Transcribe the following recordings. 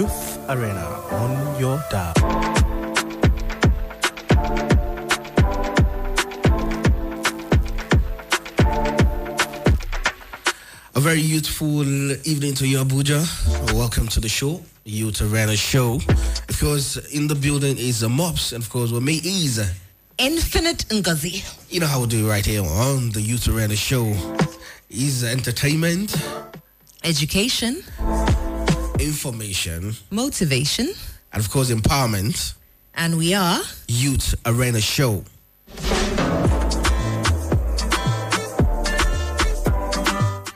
Youth Arena on your dial. A very youthful evening to you, Abuja. Welcome to the show, Youth Arena Show. Of course, in the building is the Mops, and of course, with me is, uh, Infinite Ngozi. you know how we do right here on the Youth Arena Show, is entertainment, Education, information, motivation, and of course, empowerment. and we are Youth Arena Show.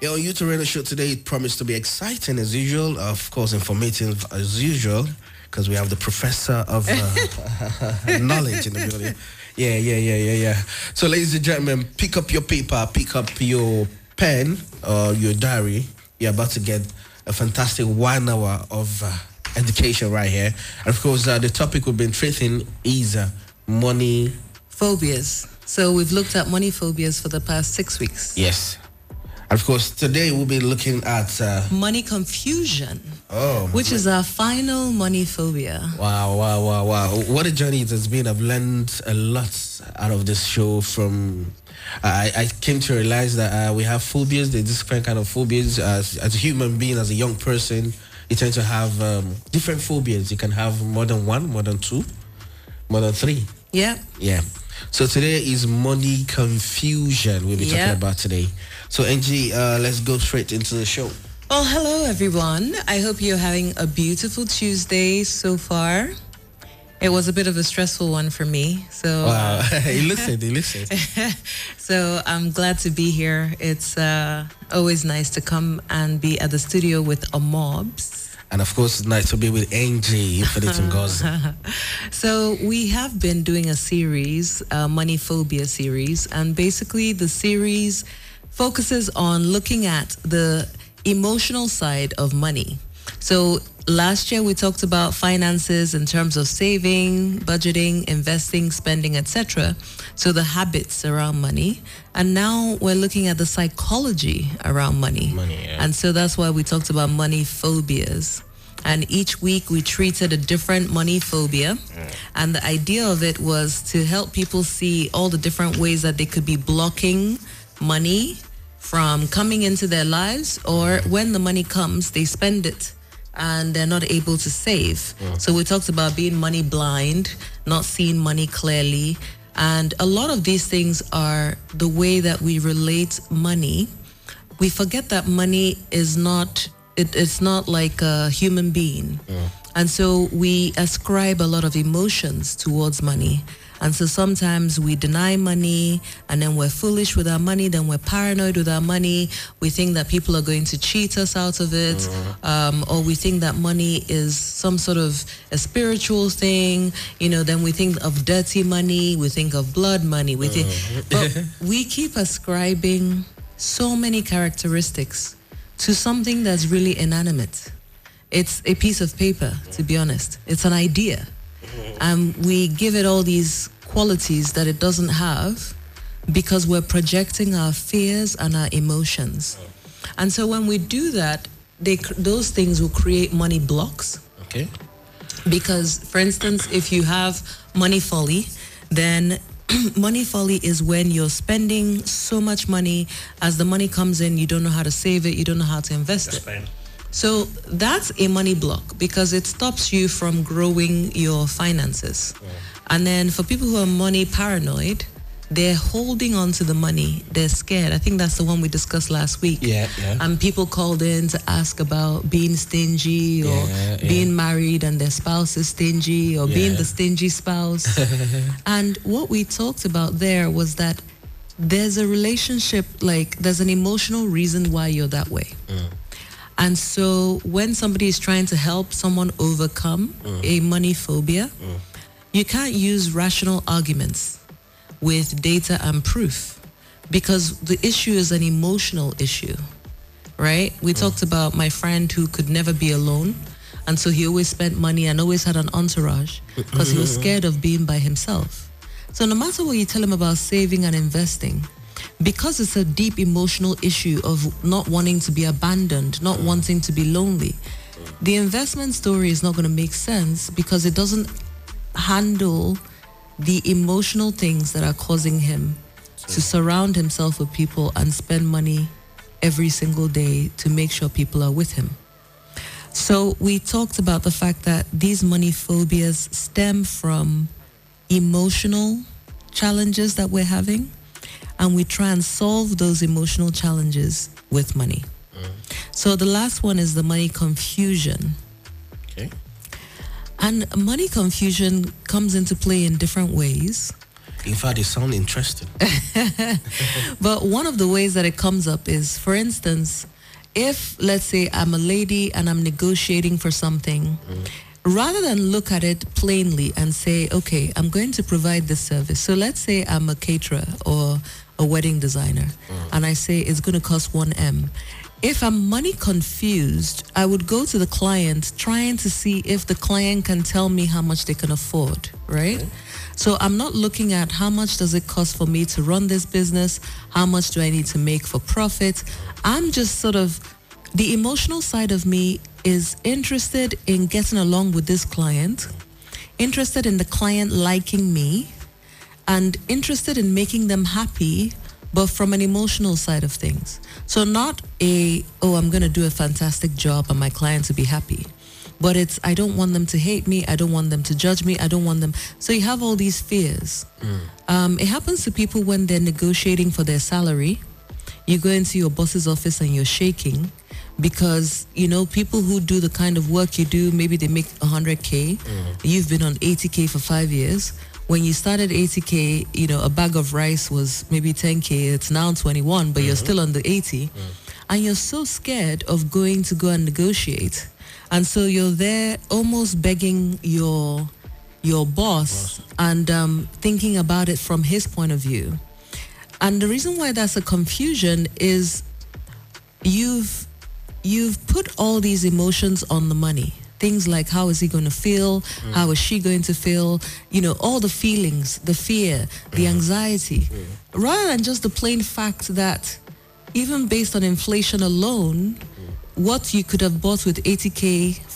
Yeah, Youth Arena Show today it promised to be exciting as usual, of course, informative as usual, because we have the professor of uh, knowledge in the building. Yeah, yeah, yeah, yeah, yeah. So, ladies and gentlemen, pick up your paper, pick up your pen or your diary. You're about to get a fantastic one hour of uh, education right here. And of course, uh, the topic we've been treating is uh, money. phobias. So we've looked at money phobias for the past six weeks. Yes. And of course, today we'll be looking at. Uh, Money confusion, oh, which is our final money phobia. Wow, wow, wow, wow. What a journey it has been. I've learned a lot out of this show from I, I came to realize that uh, we have phobias. There's different kind of phobias. As, as a human being, as a young person, you tend to have um, different phobias. You can have more than one, more than two, more than three. Yeah. Yeah. So today is money confusion we'll be Yeah. talking about today. So Angie, uh, let's go straight into the show. Well, hello everyone. I hope you're having a beautiful Tuesday so far. It was a bit of a stressful one for me. So Wow, he listened, he listened. So I'm glad to be here. It's uh, always nice to come and be at the studio with a mobs. And of course, it's nice to be with Angie, Infinite Ngozi. So we have been doing a series, a money phobia series, and basically the series focuses on looking at the emotional side of money. So last year we talked about finances in terms of saving, budgeting, investing, spending, etc. So the habits around money, and now we're looking at the psychology around money. Money, yeah. And so that's why we talked about money phobias. And each week we treated a different money phobia. And the idea of it was to help people see all the different ways that they could be blocking money from coming into their lives or when the money comes, they spend it and they're not able to save. So we talked about being money blind, not seeing money clearly. And a lot of these things are the way that we relate money. We forget that money is not it, it's not like a human being. And so we ascribe a lot of emotions towards money and so sometimes we deny money and then we're foolish with our money then we're paranoid with our money we think that people are going to cheat us out of it um, or we think that money is some sort of a spiritual thing you know then we think of dirty money we think of blood money we think but we keep ascribing so many characteristics to something that's really inanimate. It's a piece of paper, to be honest. It's an idea. And we give it all these qualities that it doesn't have because we're projecting our fears and our emotions. And so when we do that, they, those things will create money blocks Okay. because for instance if you have money folly then money folly is when you're spending so much money as the money comes in you don't know how to save it you don't know how to invest it so that's a money block because it stops you from growing your finances and then for people who are money paranoid they're holding on to the money they're scared i think that's the one we discussed last week Yeah, yeah. and people called in to ask about being stingy or Yeah, yeah. being married and their spouse is stingy or being the stingy spouse. and what we talked about there was that there's a relationship, like there's an emotional reason why you're that way. Mm. And so when somebody is trying to help someone overcome mm. a money phobia, mm. you can't use rational arguments with data and proof because the issue is an emotional issue right? We mm. talked about my friend who could never be alone. And so he always spent money and always had an entourage because he was scared of being by himself. So no matter what you tell him about saving and investing, because it's a deep emotional issue of not wanting to be abandoned, not wanting to be lonely, the investment story is not going to make sense because it doesn't handle the emotional things that are causing him to surround himself with people and spend money every single day to make sure people are with him. So we talked about the fact that these money phobias stem from emotional challenges that we're having and we try and solve those emotional challenges with money. Mm. So the last one is the money confusion. Okay. And money confusion comes into play in different ways. In fact, it sounds interesting. But one of the ways that it comes up is, for instance, if let's say I'm a lady and I'm negotiating for something, mm. rather than look at it plainly and say, okay, I'm going to provide this service. So let's say I'm a caterer or a wedding designer mm. and I say it's going to cost 1M. If I'm money confused, I would go to the client trying to see if the client can tell me how much they can afford, right? So I'm not looking at how much does it cost for me to run this business? How much do I need to make for profit? I'm just sort of the emotional side of me is interested in getting along with this client, interested in the client liking me, and interested in making them happy, but from an emotional side of things. So not a, oh, I'm going to do a fantastic job and my client to be happy. But it's, I don't want them to hate me. I don't want them to judge me. I don't want them. So you have all these fears. Um, it happens to people when they're negotiating for their salary. You go into your boss's office and you're shaking because, you know, people who do the kind of work you do, maybe they make 100K. You've been on 80K for five years when you started 80k you know a bag of rice was maybe 10k it's now 21 but you're still on the 80 and you're so scared of going to go and negotiate. And so you're there almost begging your your boss, and um, thinking about it from his point of view. And the reason why that's a confusion is you've you've put all these emotions on the money things like how is he going to feel mm. how is she going to feel? You know all the feelings the fear the mm. anxiety. Rather than just the plain fact that even based on inflation alone mm. what you could have bought with 80k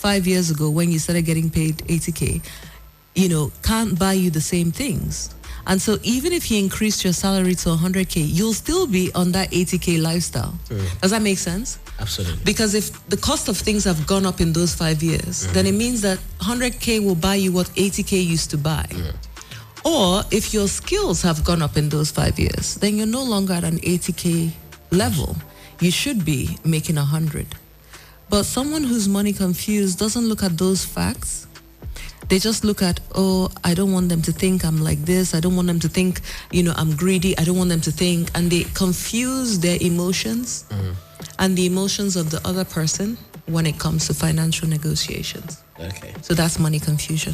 five years ago when you started getting paid 80k you know can't buy you the same things. And so even if you increased your salary to 100k you'll still be on that 80k lifestyle. Does that make sense Absolutely. because if the cost of things have gone up in those five years, then it means that 100K will buy you what 80K used to buy. Or if your skills have gone up in those five years, then you're no longer at an 80K level. You should be making 100. But someone who's money confused doesn't look at those facts. They just look at, oh, I don't want them to think I'm like this. I don't want them to think, you know, I'm greedy. I don't want them to think. And they confuse their emotions mm-hmm. And the emotions of the other person when it comes to financial negotiations. Okay. So that's money confusion.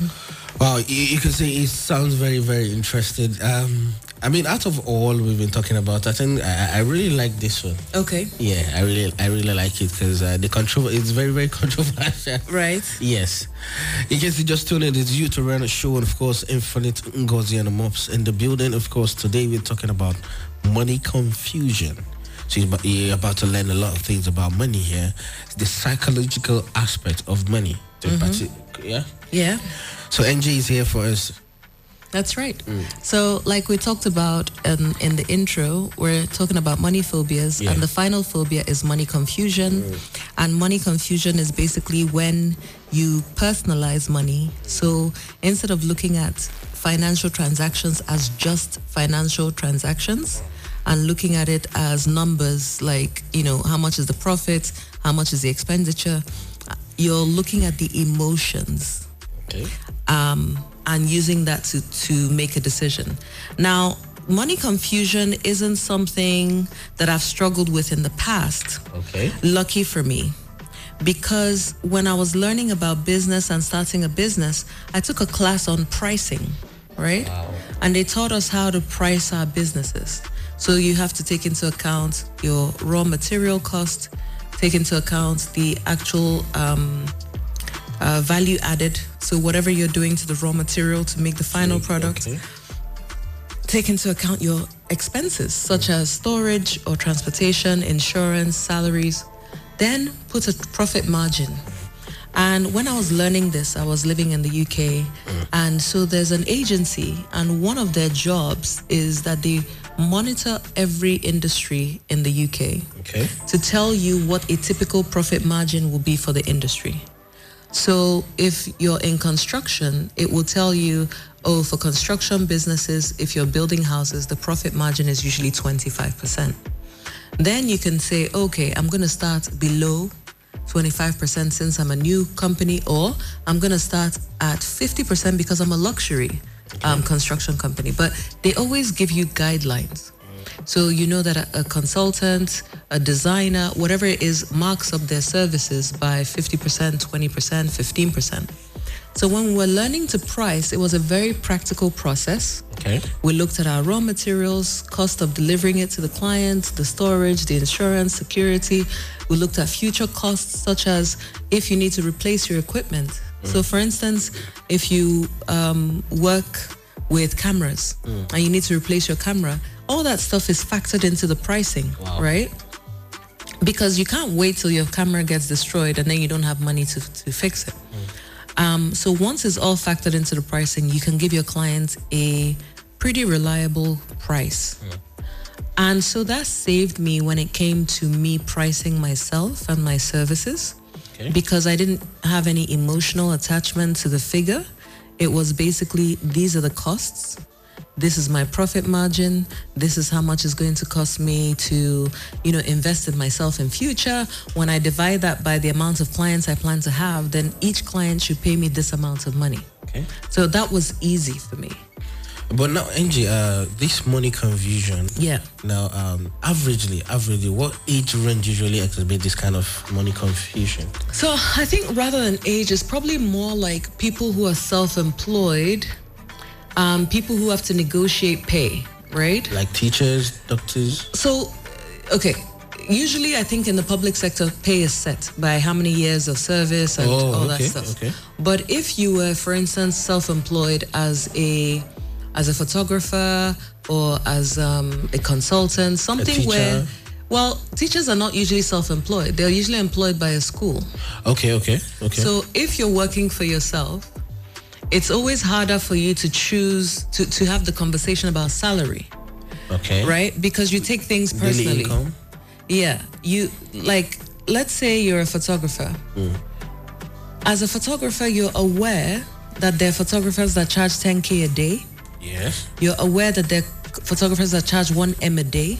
Wow, you, you can see it sounds very, very interesting. Um, I mean, out of all we've been talking about, I think I, I really like this one. Okay. Yeah, I really, I really like it because uh, the control it's very, very controversial. Right. Yes. In case you just tuned in, it's Youth Arena show, and of course, Infinite Ngozi and the Mops in the building. Of course, today we're talking about money confusion. So you're about, you're about to learn a lot of things about money here. The psychological aspect of money. Parti- yeah. Yeah. So Angie is here for us. That's right. So, like we talked about um, in the intro, we're talking about money phobias, Yeah. and the final phobia is money confusion. And money confusion is basically when you personalize money. So, instead of looking at financial transactions as just financial transactions, and looking at it as numbers, like you know, how much is the profit, how much is the expenditure, you're looking at the emotions Okay. um, and using that to, to make a decision. Now, money confusion isn't something that I've struggled with in the past. Okay. Lucky for me. Because when I was learning about business and starting a business, I took a class on pricing, right? And they taught us how to price our businesses. So you have to take into account your raw material cost, take into account the actual um, uh, value added. So whatever you're doing to the raw material to make the final product, Okay. take into account your expenses such as storage or transportation, insurance, salaries. Then put a profit margin. And when I was learning this, I was living in the UK. And so there's an agency, and one of their jobs is that they monitor every industry in the UK Okay. to tell you what a typical profit margin will be for the industry. So if you're in construction, it will tell you, oh, for construction businesses, if you're building houses, the profit margin is usually 25%. Then you can say, okay, I'm going to start below 25% since I'm a new company, or I'm going to start at 50% because I'm a luxury um, construction company. But they always give you guidelines. So you know that a, a consultant, a designer, whatever it is, marks up their services by 50%, 20%, 15%. So when we were learning to price, it was a very practical process. Okay. We looked at our raw materials, cost of delivering it to the client, the storage, the insurance, security. We looked at future costs, such as if you need to replace your equipment. So, for instance, if you um, work with cameras and you need to replace your camera, all that stuff is factored into the pricing, Wow. right? Because you can't wait till your camera gets destroyed and then you don't have money to, to fix it. Um, so once it's all factored into the pricing, you can give your client a pretty reliable price. And so that saved me when it came to me pricing myself and my services Okay. because I didn't have any emotional attachment to the figure. It was basically these are the costs. This is my profit margin. This is how much it's going to cost me to, you know, invest in myself in future. When I divide that by the amount of clients I plan to have, then each client should pay me this amount of money. Okay. So that was easy for me. But now, Angie, uh, this money confusion. Yeah. Now, um, averagely, averagely, what age range usually exacerbate this kind of money confusion? So I think rather than age, it's probably more like people who are self-employed, um, people who have to negotiate pay, right? Like teachers, doctors. So, okay. Usually, I think in the public sector, pay is set by how many years of service and Oh, all okay, that stuff. okay. But if you were, for instance, self-employed as a as a photographer or as um, a consultant, something teacher. where, well, teachers are not usually self-employed. They're usually employed by a school. Okay, okay, okay. So if you're working for yourself, it's always harder for you to choose to, to have the conversation about salary, okay. right? Because you take things personally. Daily income. Yeah, you like let's say you're a photographer. As a photographer, you're aware that there are photographers that charge 10k a day. Yes. You're aware that there are photographers that charge 1 m a day.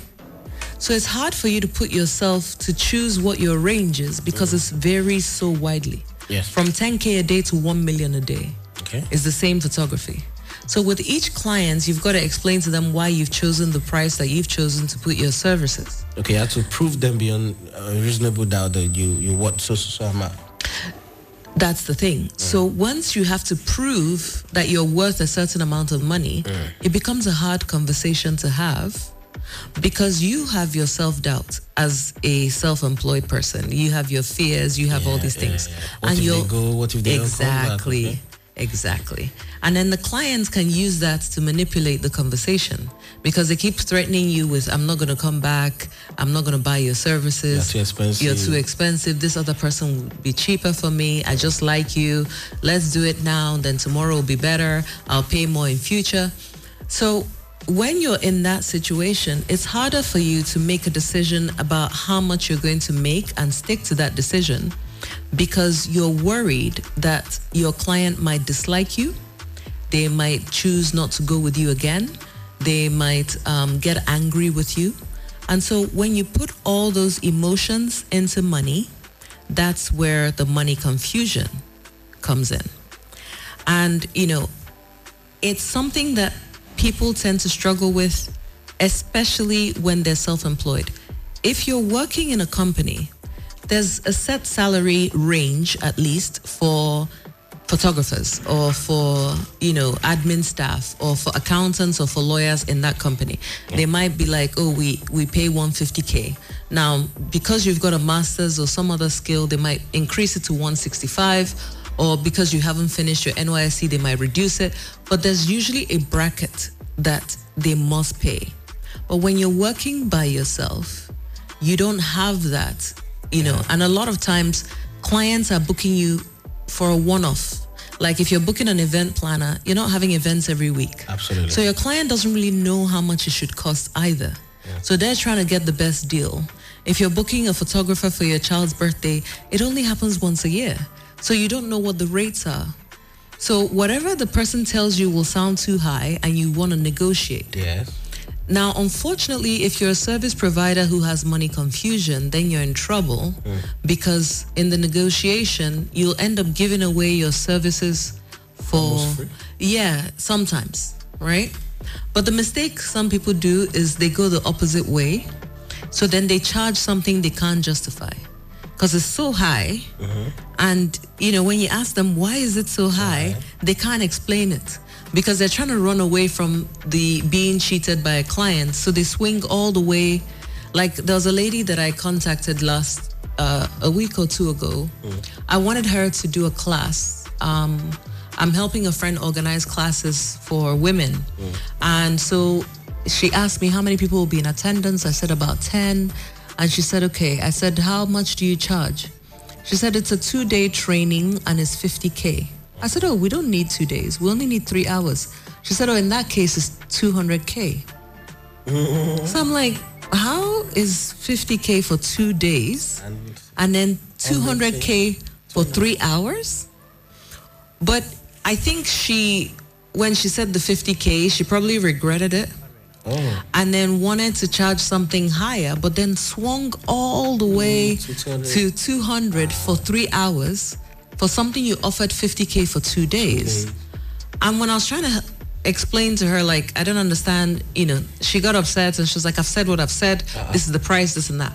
So it's hard for you to put yourself to choose what your range is because it varies so widely. Yes. From 10k a day to 1 million a day Okay. is the same photography. So with each client, you've got to explain to them why you've chosen the price that you've chosen to put your services. Okay, you have to prove them beyond uh, reasonable doubt that you you what so so so amount. That's the thing. So mm. once you have to prove that you're worth a certain amount of money, mm. it becomes a hard conversation to have because you have your self-doubt as a self-employed person. You have your fears, you have all these things. yeah. What if you're- go? What if they back? Exactly. Okay. Exactly. And then the clients can use that to manipulate the conversation because they keep threatening you with, I'm not going to come back. I'm not going to buy your services. You're too expensive. You're too expensive. This other person will be cheaper for me. I just like you. Let's do it now. Then tomorrow will be better. I'll pay more in future. So when you're in that situation, it's harder for you to make a decision about how much you're going to make and stick to that decision because you're worried that your client might dislike you. They might choose not to go with you again. They might um, get angry with you. And so when you put all those emotions into money, that's where the money confusion comes in. And, you know, it's something that people tend to struggle with, especially when they're self employed. If you're working in a company, there's a set salary range, at least, for photographers or for you know admin staff or for accountants or for lawyers in that company they might be like oh we we pay 150k now because you've got a master's or some other skill they might increase it to 165 or because you haven't finished your NYSC they might reduce it. But there's usually a bracket that they must pay. But when you're working by yourself you don't have that you know. And a lot of times clients are booking you for a one-off. Like if you're booking an event planner, you're not having events every week. Absolutely. So your client doesn't really know how much it should cost either. Yeah. So they're trying to get the best deal. If you're booking a photographer for your child's birthday, it only happens once a year. So you don't know what the rates are. So whatever the person tells you will sound too high and you want to negotiate. yes. Now, unfortunately, if you're a service provider who has money confusion, then you're in trouble mm. because in the negotiation, you'll end up giving away your services for, yeah, sometimes, right? But the mistake some people do is they go the opposite way. So then they charge something they can't justify because it's so high. Mm-hmm. And, you know, when you ask them, why is it so high? Uh-huh. They can't explain it because they're trying to run away from the being cheated by a client. So they swing all the way. Like there was a lady that I contacted last, uh, a week or two ago. I wanted her to do a class. Um, I'm helping a friend organize classes for women. And so she asked me how many people will be in attendance. I said about 10. And she said, okay. I said, how much do you charge? She said, it's a two day training and it's 50K. I said, oh, we don't need two days. We only need three hours. She said, oh, in that case, it's 200K. So I'm like, how is 50K for two days And and then 200K for three hours? But I think she, when she said the 50K, she probably regretted it oh, and then wanted to charge something higher, but then swung all the way to 200. to 200 for three hours for something you offered 50K for two days. And when I was trying to explain to her, like, I don't understand, you know, she got upset and she was like, I've said what I've said. Uh-huh. This is the price, this and that.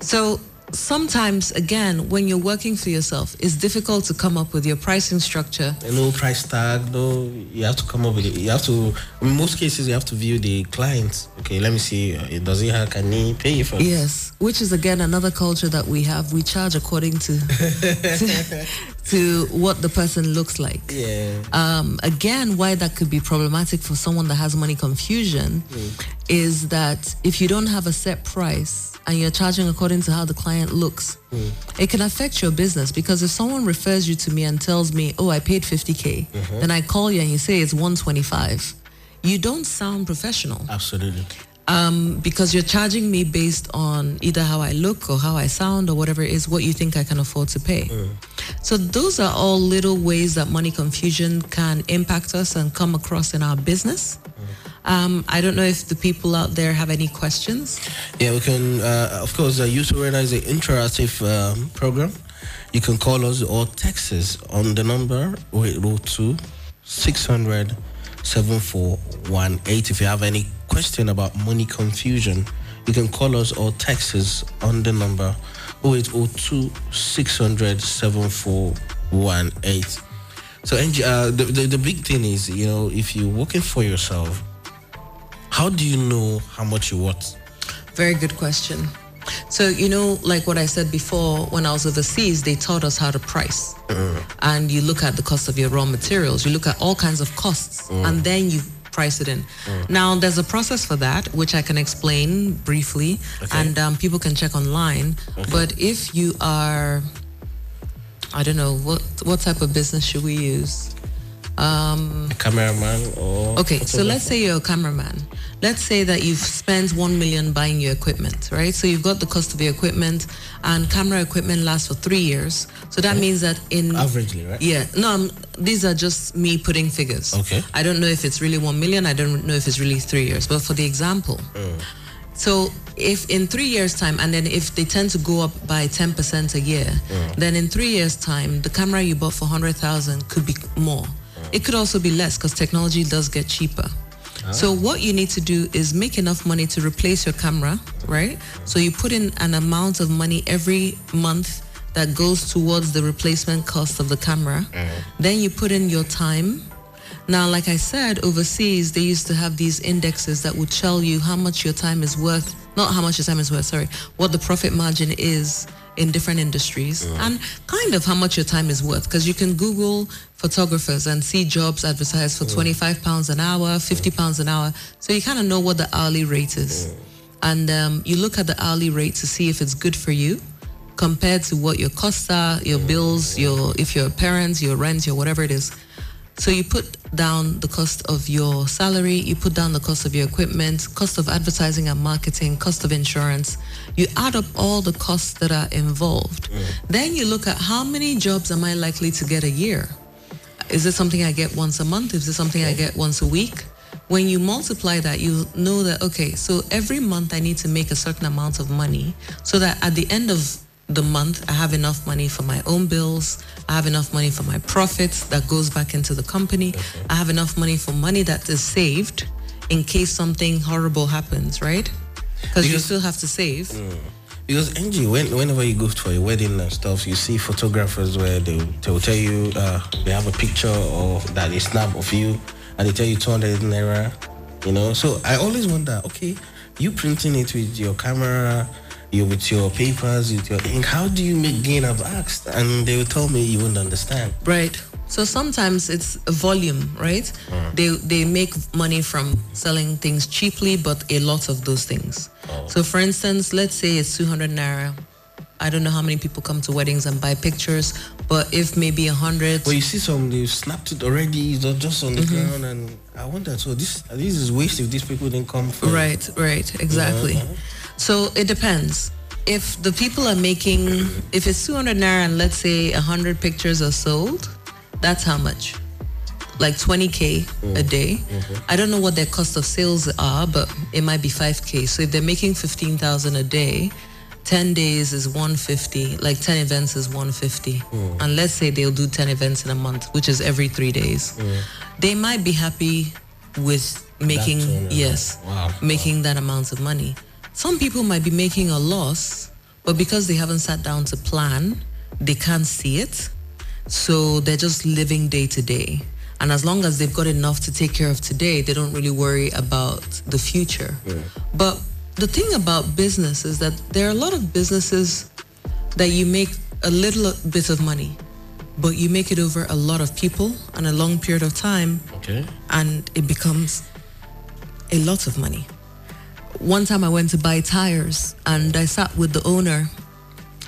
So sometimes, again, when you're working for yourself, it's difficult to come up with your pricing structure no price tag. No, you have to come up with it. You have to. In most cases, you have to view the client. Okay, let me see. Uh, does he have? Can he pay you for? Yes, which is again another culture that we have. We charge according to to, to what the person looks like. Yeah. Um, again, why that could be problematic for someone that has money confusion mm. is that if you don't have a set price and you're charging according to how the client looks, mm. it can affect your business because if someone refers you to me and tells me, "Oh, I paid 50k," mm-hmm. then I call you and you say it's 125. You don't sound professional Absolutely. Um, because you're charging me based on either how I look or how I sound or whatever it is, what you think I can afford to pay. So those are all little ways that money confusion can impact us and come across in our business. Um, I don't know if the people out there have any questions. Yeah, we can. Uh, of course, uh, Youth Arena is an interactive um, program. You can call us or text us on the number 0802 600 7418. If you have any question about money confusion, you can call us or text us on the number 0802 600 7418. So, uh, the, the, the big thing is, you know, if you're working for yourself, how do you know how much you worth? Very good question. So, you know, like what I said before, when I was overseas, they taught us how to price. Uh-huh. And you look at the cost of your raw materials, you look at all kinds of costs, uh-huh. and then you price it in. Uh-huh. Now, there's a process for that, which I can explain briefly, Okay. and um, people can check online. But if you are, I don't know, what, what type of business should we use? Um, a cameraman or Okay, so let's say you're a cameraman. Let's say that you've spent one million buying your equipment, right? So you've got the cost of your equipment, and camera equipment lasts for three years. So that means that in averagely, right? yeah, no, I'm, these are just me putting figures. Okay. I don't know if it's really one million. I don't know if it's really three years. But for the example, mm. so if in three years' time, and then if they tend to go up by ten percent a year, mm. then in three years' time, the camera you bought for hundred thousand could be more. It could also be less because technology does get cheaper. Ah. So what you need to do is make enough money to replace your camera, right? So you put in an amount of money every month that goes towards the replacement cost of the camera. Uh-huh. Then you put in your time. Now, like I said, overseas they used to have these indexes that would tell you how much your time is worth, not how much your time is worth, sorry, what the profit margin is in different industries uh-huh. and kind of how much your time is worth because you can google photographers and see jobs advertised for mm. 25 pounds an hour 50 mm. pounds an hour so you kind of know what the hourly rate is mm. and um, you look at the hourly rate to see if it's good for you compared to what your costs are, your bills, your if your parents, your rent, your whatever it is. So you put down the cost of your salary, you put down the cost of your equipment, cost of advertising and marketing, cost of insurance. You add up all the costs that are involved. Then you look at how many jobs am I likely to get a year? Is this something I get once a month? Is this something I get once a week? When you multiply that, you know that, okay, so every month I need to make a certain amount of money so that at the end of the month, I have enough money for my own bills. I have enough money for my profits that goes back into the company. I have enough money for money that is saved in case something horrible happens, right? Because you Because- still have to save. Mm. Because Angie, when, whenever you go for a wedding and stuff, you see photographers where they they will tell you uh, they have a picture of that they snap of you, and they tell you 200 naira. You know, so I always wonder, okay, you printing it with your camera, you with your papers, with your ink. How do you make gain? I've asked, and they will tell me you won't understand. Right. So sometimes it's a volume, right? They they make money from selling things cheaply, but a lot of those things. Oh. So for instance, let's say it's 200 naira. I don't know how many people come to weddings and buy pictures, but if maybe a hundred, Well, you see some they snapped it already, it's just on the mm-hmm. ground, and I wonder. So this this is waste if these people didn't come for Right, right, exactly. Uh-huh. So it depends. If the people are making, if it's 200 naira and let's say 100 pictures are sold, that's how much? Like 20K a day. I don't know what their cost of sales are, but it might be 5K. So if they're making 15,000 a day, 10 days is 150, like 10 events is 150. And let's say they'll do 10 events in a month, which is every three days. They might be happy with making, yes, Wow. making that amount of money. Some people might be making a loss, but because they haven't sat down to plan, they can't see it. So they're just living day to day. And as long as they've got enough to take care of today, they don't really worry about the future. But the thing about business is that there are a lot of businesses that you make a little bit of money, but you make it over a lot of people and a long period of time Okay. and it becomes a lot of money. One time I went to buy tires and I sat with the owner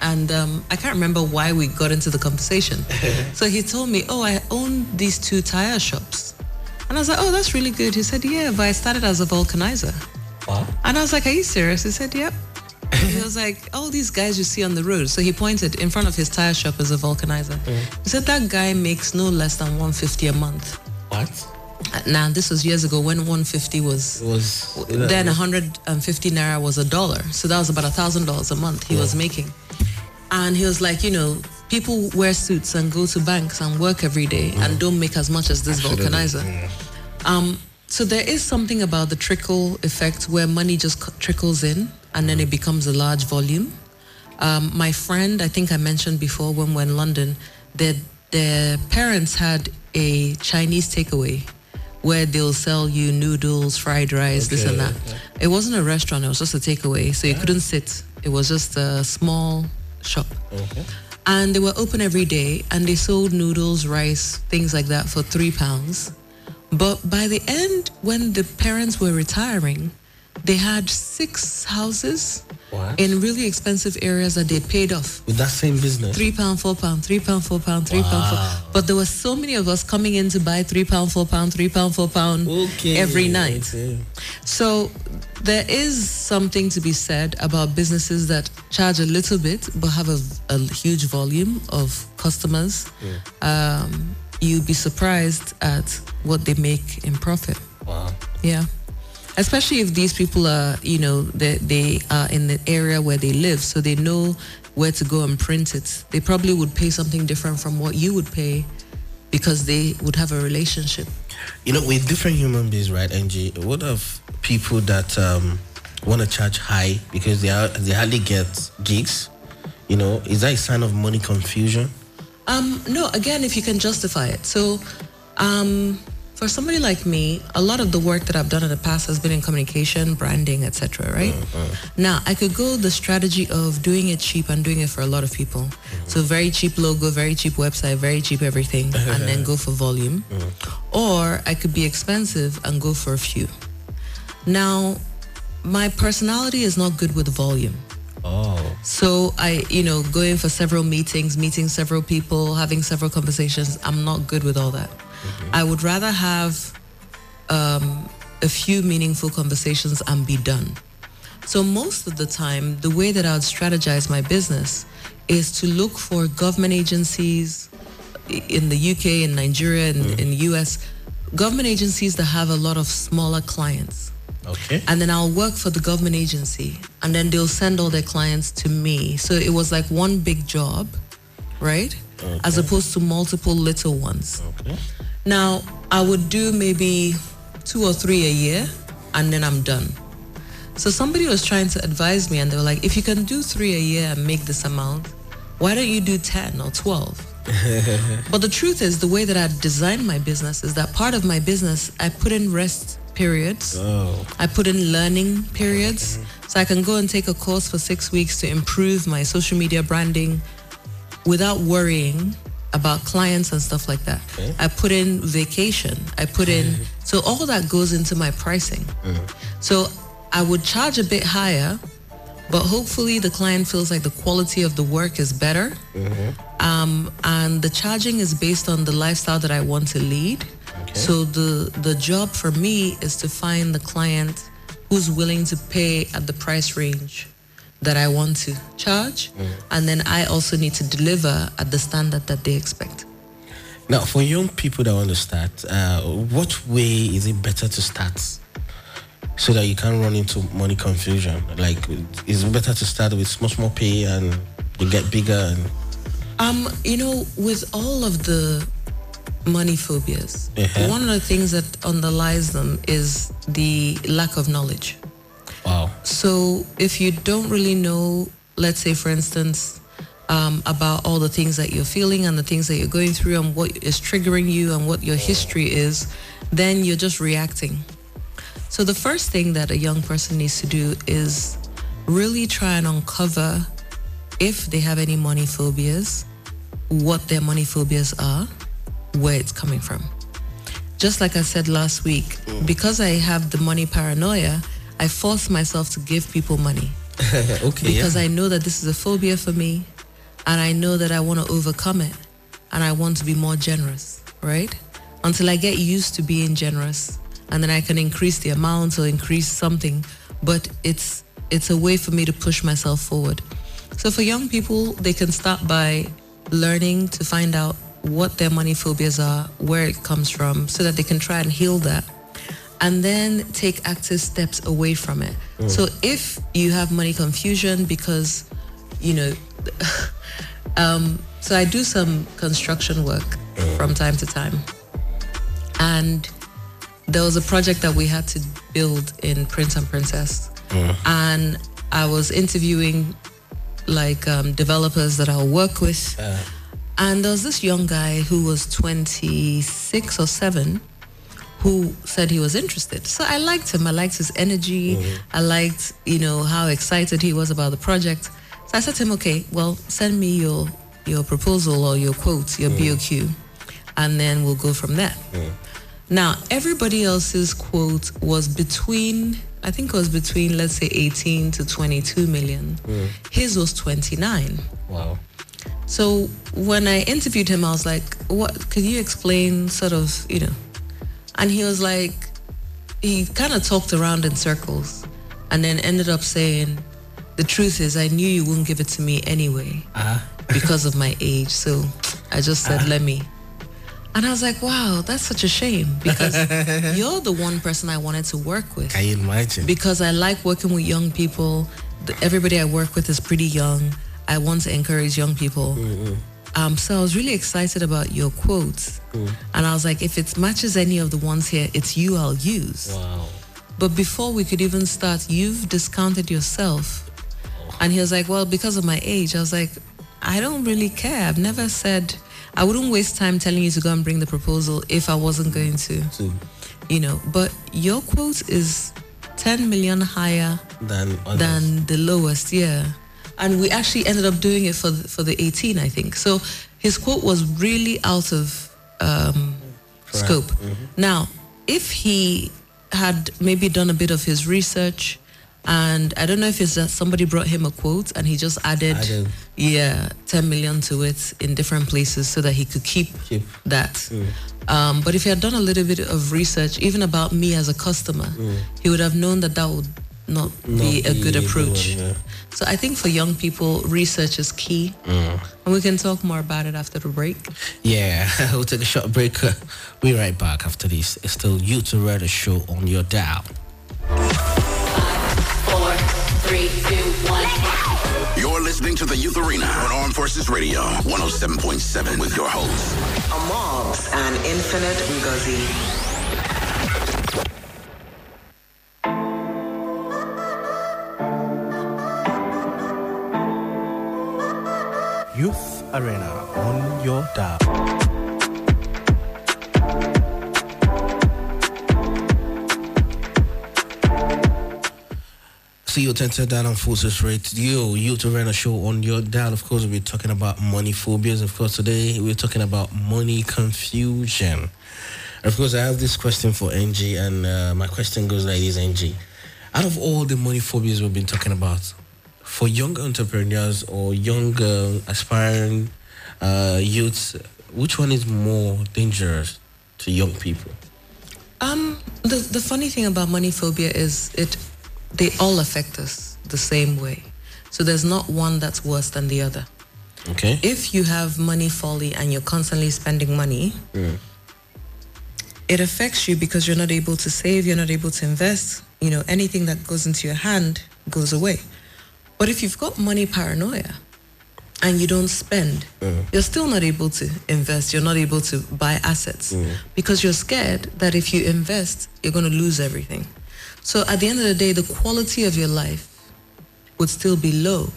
and um, I can't remember why we got into the conversation. so he told me, oh, I own these two tire shops. And I was like, oh, that's really good. He said, yeah, but I started as a vulcanizer. Wow. And I was like, are you serious? He said, yep. he was like, all these guys you see on the road. So he pointed in front of his tire shop as a vulcanizer. He said, that guy makes no less than 150 a month. What? Now, this was years ago when 150 was It was then 150 naira was a dollar. So that was about a thousand dollars a month he was making. And he was like, you know, people wear suits and go to banks and work every day and don't make as much as this vulcanizer. Um, so there is something about the trickle effect where money just trickles in and then it becomes a large volume. Um, my friend, I think I mentioned before when we were in London, their, their parents had a Chinese takeaway where they'll sell you noodles, fried rice, this and Okay, that. It wasn't a restaurant, it was just a takeaway. So you couldn't sit. It was just a small shop. Okay. And they were open every day and they sold noodles, rice, things like that for three pounds. But by the end, when the parents were retiring, they had six houses What? in really expensive areas that they'd paid off. With that same business. Three pound, four pound, three pound, four pound, three pound, four. But there were so many of us coming in to buy three pound, four pound, three pound, four pound Okay. every night. Okay. So there is something to be said about businesses that charge a little bit but have a, a huge volume of customers. Um, you'd be surprised at what they make in profit. Wow. Yeah. Especially if these people are, you know, they, they are in the area where they live, so they know where to go and print it. They probably would pay something different from what you would pay because they would have a relationship. You know, with different human beings, right, Angie? What of people that um, want to charge high because they are they hardly get gigs? You know, is that a sign of money confusion? Um, no, again, if you can justify it. So, um, for somebody like me, a lot of the work that I've done in the past has been in communication, branding, etc. Right? Mm, mm. Now, I could go the strategy of doing it cheap and doing it for a lot of people. Mm. So, very cheap logo, very cheap website, very cheap everything, and then go for volume. Or I could be expensive and go for a few. Now, my personality is not good with volume. Oh, So I, you know, going for several meetings, meeting several people, having several conversations, I'm not good with all that. I would rather have um, a few meaningful conversations and be done. So most of the time, the way that I would strategize my business is to look for government agencies in the UK, in Nigeria, and in the US, government agencies that have a lot of smaller clients Okay. and then I'll work for the government agency, and then they'll send all their clients to me. So it was like one big job, right? As opposed to multiple little ones. Okay. Now I would do maybe two or three a year, and then I'm done. So somebody was trying to advise me, and they were like, "If you can do three a year and make this amount, why don't you do ten or 12? but the truth is, the way that I designed my business is that part of my business, I put in rest periods. Oh. I put in learning periods so I can go and take a course for six weeks to improve my social media branding without worrying about clients and stuff like that. Okay. I put in vacation. I put in, mm-hmm. so all that goes into my pricing. Mm-hmm. So I would charge a bit higher, but hopefully the client feels like the quality of the work is better. Mm-hmm. Um, and the charging is based on the lifestyle that I want to lead. So the the job for me is to find the client who's willing to pay at the price range that I want to charge, and then I also need to deliver at the standard that they expect. Now, for young people that want to start, uh, what way is it better to start so that you can't run into money confusion? Like, is it better to start with small, small pay and you get bigger? And Um, you know, with all of the money phobias, Uh-huh. one of the things that underlies them is the lack of knowledge. Wow, So if you don't really know, let's say for instance, um, about all the things that you're feeling and the things that you're going through and what is triggering you and what your history is, then you're just reacting. So the first thing that a young person needs to do is really try and uncover if they have any money phobias, what their money phobias are, where it's coming from. Just like I said last week, because I have the money paranoia, I force myself to give people money okay, yeah. because I know that this is a phobia for me and I know that I want to overcome it and I want to be more generous, right? Until I get used to being generous and then I can increase the amount or increase something, but it's it's a way for me to push myself forward. So for young people, they can start by learning to find out what their money phobias are, where it comes from, so that they can try and heal that and then take active steps away from it. So if you have money confusion because, you know, um, so I do some construction work from time to time, and there was a project that we had to build in Prince and Princess, and I was interviewing like um, developers that I'll work with. And there was this young guy who was 26 or 7 who said he was interested. So I liked him. I liked his energy. Mm-hmm. I liked, you know, how excited he was about the project. So I said to him, okay, well, send me your your proposal or your quote, your mm-hmm. BOQ, and then we'll go from there. Mm-hmm. Now, everybody else's quote was between, I think it was between, let's say, 18 to 22 million. His was 29. wow. So when I interviewed him, I was like, "What? Could you explain, sort of, you know?" And he was like, he kind of talked around in circles, and then ended up saying, "The truth is, I knew you wouldn't give it to me anyway Ah, because of my age. So I just said, let me." And I was like, "Wow, that's such a shame because you're the one person I wanted to work with." can you imagine? because I like working with young people. Everybody I work with is pretty young. I want to encourage young people. Um, so I was really excited about your quotes. And I was like, if it matches any of the ones here, it's you I'll use. wow. But before we could even start, you've discounted yourself. And he was like, well, because of my age. I was like, I don't really care. I've never said, I wouldn't waste time telling you to go and bring the proposal if I wasn't going to, So, you know. But your quote is 10 million higher than others. than the lowest, yeah. And we actually ended up doing it for the, for the 18, I think. So his quote was really out of um, scope. Now, if he had maybe done a bit of his research And I don't know if it's that somebody brought him a quote and he just added, yeah, 10 million to it in different places so that he could keep, Keep. that. Um, but if he had done a little bit of research, even about me as a customer, he would have known that that would not, be a good approach. one, yeah. So I think for young people, research is key. And we can talk more about it after the break. Yeah, we'll take a short break. Uh, We're right back after this. It's still Youth Arena show on your dial. four, three, two, one. You're listening to the Youth Arena on Armed Forces Radio 107.7 with your hosts. Amobs and Infinite Ngozi. Arena on your dial. See you attention down on Forces Radio, Youth Arena show on your dial. Of course, we're talking about money phobias. Of course, today we're talking about money confusion. Of course, I have this question for Angie, and uh, my question goes like this, Angie. Out of all the money phobias we've been talking about, for young entrepreneurs or young uh, aspiring uh, youths, which one is more dangerous to young people? Um, the the funny thing about money phobia is it they all affect us the same way. So there's not one that's worse than the other. Okay. If you have money folly and you're constantly spending money, it affects you because you're not able to save, you're not able to invest. You know, anything that goes into your hand goes away. But if you've got money paranoia and you don't spend, mm. you're still not able to invest, you're not able to buy assets mm. because you're scared that if you invest, you're going to lose everything. So at the end of the day, the quality of your life would still be low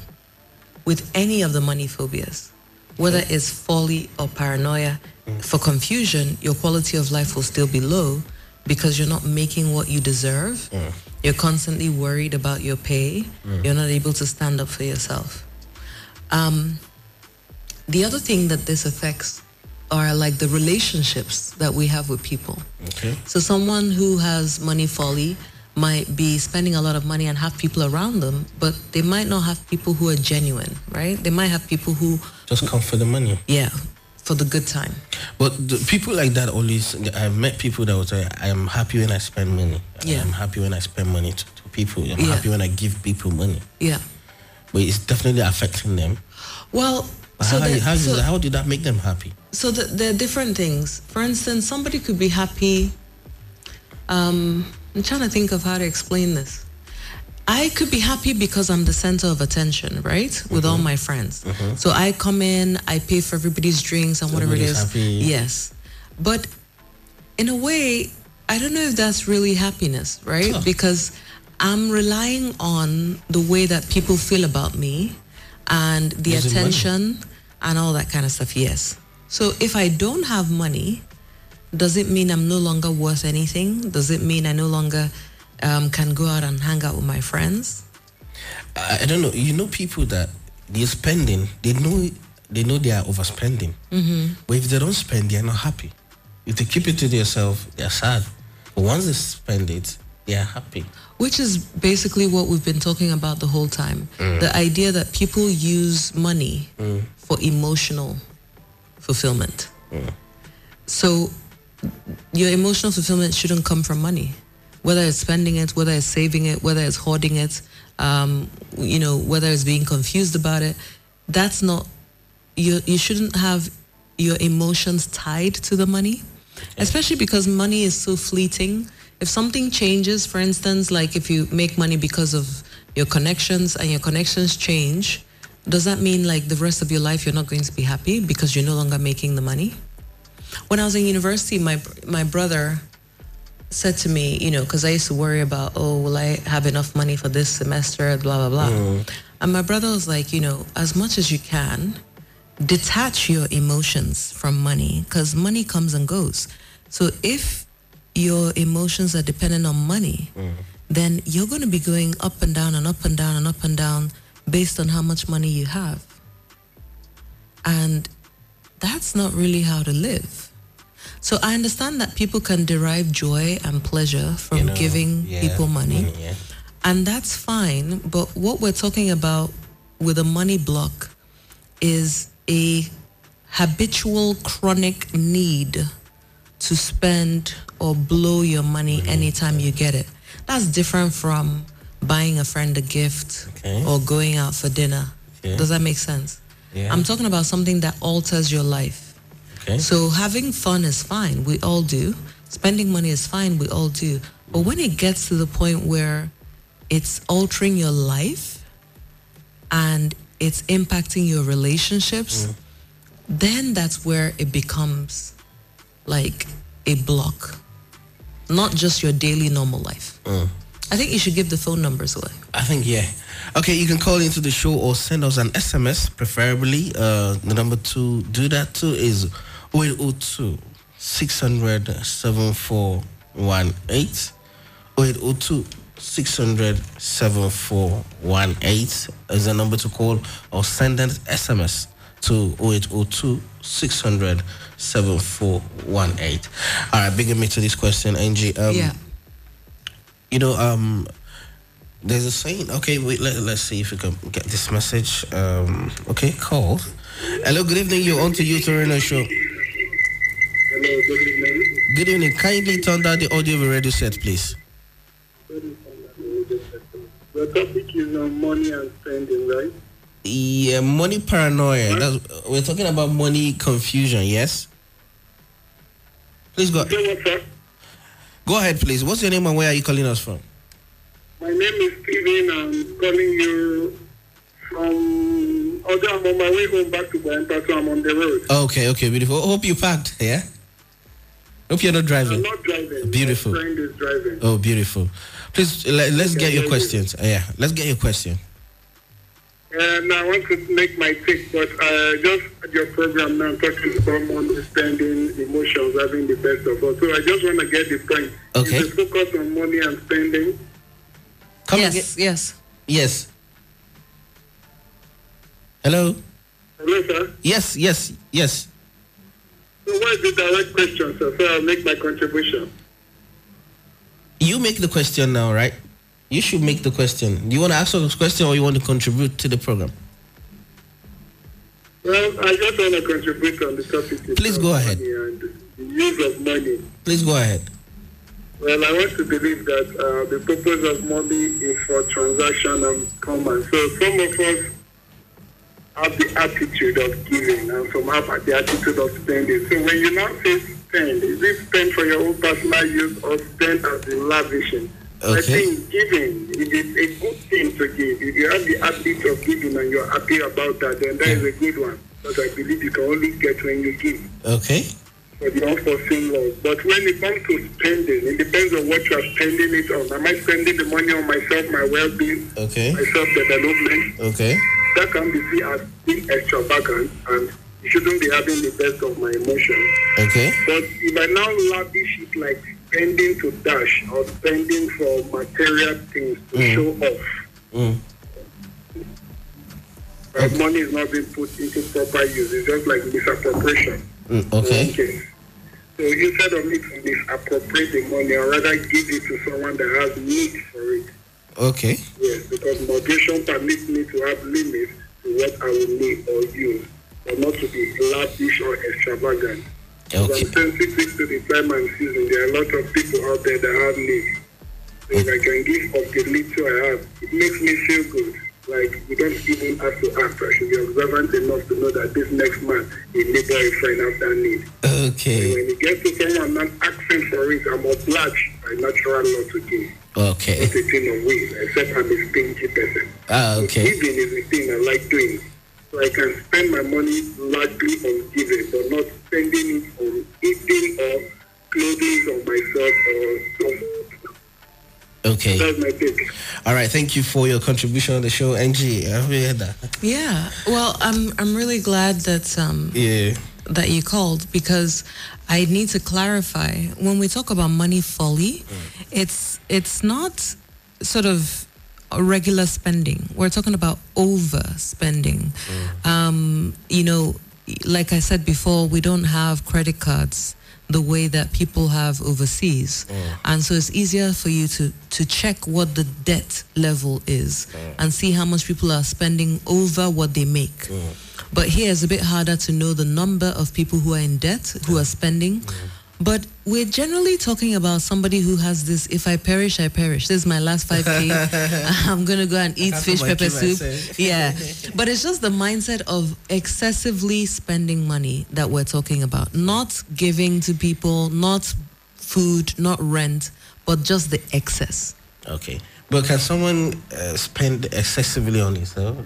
with any of the money phobias, whether mm. it's folly or paranoia. For confusion, your quality of life will still be low because you're not making what you deserve. You're constantly worried about your pay. You're not able to stand up for yourself. Um, the other thing that this affects are like the relationships that we have with people. Okay. So someone who has money folly might be spending a lot of money and have people around them, but they might not have people who are genuine, right? They might have people who, Just come for the money. yeah, for the good time. But the people like that always, I've met people that would say, I am happy when I spend money. Yeah. I'm happy when I spend money to, to people. I'm Yeah. happy when I give people money. Yeah. But it's definitely affecting them. Well, so, how, how, so, did, how did that make them happy? so the, there are different things. For instance, somebody could be happy. Um, I'm trying to think of how to explain this. I could be happy because I'm the center of attention, right? With all mm-hmm. my friends. Mm-hmm. So I come in, I pay for everybody's drinks and whatever it Everybody's is. happy. Yes. But in a way, I don't know if that's really happiness, right? Huh. Because I'm relying on the way that people feel about me and the Using money. attention and all that kind of stuff. Yes. So if I don't have money, does it mean I'm no longer worth anything? Does it mean I no longer um, can go out and hang out with my friends? I, I don't know. You know people that they're spending, they know they know they are overspending. Mm-hmm. But if they don't spend, they're not happy. If they keep it to themselves, they're sad. But once they spend it, they are happy. Which is basically what we've been talking about the whole time. The idea that people use money for emotional fulfillment. So your emotional fulfillment shouldn't come from money, whether it's spending it, whether it's saving it, whether it's hoarding it, um, you know, whether it's being confused about it. That's not you. You shouldn't have your emotions tied to the money, especially because money is so fleeting. If something changes, for instance, like if you make money because of your connections and your connections change, does that mean like the rest of your life you're not going to be happy because you're no longer making the money? when I was in university, my my brother said to me, you know, because I used to worry about, oh, will I have enough money for this semester, blah blah blah. Mm. And my brother was like, you know, as much as you can, detach your emotions from money because money comes and goes. So if your emotions are dependent on money, mm. then you're going to be going up and down and up and down and up and down based on how much money you have. And that's not really how to live. So I understand that people can derive joy and pleasure from You know, giving yeah, people money. yeah. And that's fine, but what we're talking about with a money block is a habitual chronic need to spend or blow your money mm-hmm. anytime you get it. That's different from buying a friend a gift Okay. or going out for dinner. Okay. Does that make sense? Yeah. I'm talking about something that alters your life. Okay. So having fun is fine. We all do. Spending money is fine. We all do. But when it gets to the point where it's altering your life and it's impacting your relationships, then that's where it becomes like a block, not just your daily normal life. I think you should give the phone numbers away. I think yeah. Okay, you can call into the show or send us an SMS, preferably. Uh, the number to do that to is 0802 600 7418. 0802 600 7418 is the number to call or send an SMS to 0802 600 7418. All right, bringing me to this question, Angie. Um, yeah. you know, um, there's a saying. Okay, wait. Let, let's see if we can get this message. Um, okay, call. Hello, good evening. You're on to Youth Arena show. Hello, good evening. Good evening. Kindly turn down the audio of the radio set, please. The topic is on money and spending, right? Yeah, money paranoia. That's, we're talking about money confusion. Yes. Please go. Up? Go ahead, please. What's your name and where are you calling us from? My name is Steven. I'm calling you from. Although I'm on my way home back to Guanta, so I'm on the road. Okay, okay, beautiful. Hope you packed. Yeah. Hope you're not driving. I'm driving. not driving. Beautiful. My friend is driving. Oh, beautiful. Please let, let's get your questions. Uh, yeah, let's get your question. And I want to make my take, but uh, just at your program now, talking about money, spending, emotions, having the best of us. So I just want to get the point. Okay. Is the focus on money and spending? Come yes, again. yes. Yes. Hello. Hello, sir. Yes, yes, yes. So what is the direct question, sir? So I'll make my contribution. You make the question now, right? You should make the question. Do you want to ask us a question or you want to contribute to the program? Well, I just want to contribute on the topic. Please go ahead. money And the use of money. Please go ahead. Well, I want to believe that uh, the purpose of money is for transaction and commerce. So some of us have the attitude of giving and some have the attitude of spending. So when you now say spend, is it spend for your own personal use or spend as in lavishing? I Okay. think giving it is a good thing to give. If you have the habit of giving and you're happy about that, then that is a good one. But I believe you can only get when you give Okay. for the unforeseen loss. But when it comes to spending, it depends on what you are spending it on. Am I spending the money on myself, my well-being, Okay. my self-development? Okay. That can be seen as being extravagant and you shouldn't be having the best of my emotions. Okay. But if I now lavish it like spending to dash or spending for material things to show off, Mm. uh, money is not being put into proper use. It's just like misappropriation. Mm, okay. Okay. So instead of me to misappropriate the money, I'd rather give it to someone that has need for it. Okay. Yes, because moderation permits me to have limits to what I will need or use, but not to be lavish or extravagant. Okay. I'm sensitive to the time and season. There are a lot of people out there that have needs. So if I can give of the little I have, it makes me feel good. Like you don't even have to ask. I should be observant enough to know that this next man is neighbor a friend of that need. Okay. When you get to someone not asking for it, I'm obliged by natural law to give. Okay. Not a thing of will, except I'm a stingy person. Ah, okay. Giving is the thing I like doing. So I can spend my money largely on giving, but not spending it on eating or clothing on myself or some. Okay. That's my take. All right. Thank you for your contribution on the show, Angie. Have you heard that? Yeah. Well, I'm I'm really glad that um Yeah. that you called because I need to clarify when we talk about money folly, it's it's not sort of regular spending. We're talking about overspending. Mm. Um, you know, like I said before, we don't have credit cards the way that people have overseas. Mm. And so it's easier for you to, to check what the debt level is mm. and see how much people are spending over what they make. But here it's a bit harder to know the number of people who are in debt, who are spending. But we're generally talking about somebody who has this, if I perish, I perish. This is my last 5K. I'm going to go and eat fish pepper soup. Yeah. But it's just the mindset of excessively spending money that we're talking about. Not giving to people, not food, not rent, but just the excess. Okay. But can someone uh, spend excessively on himself?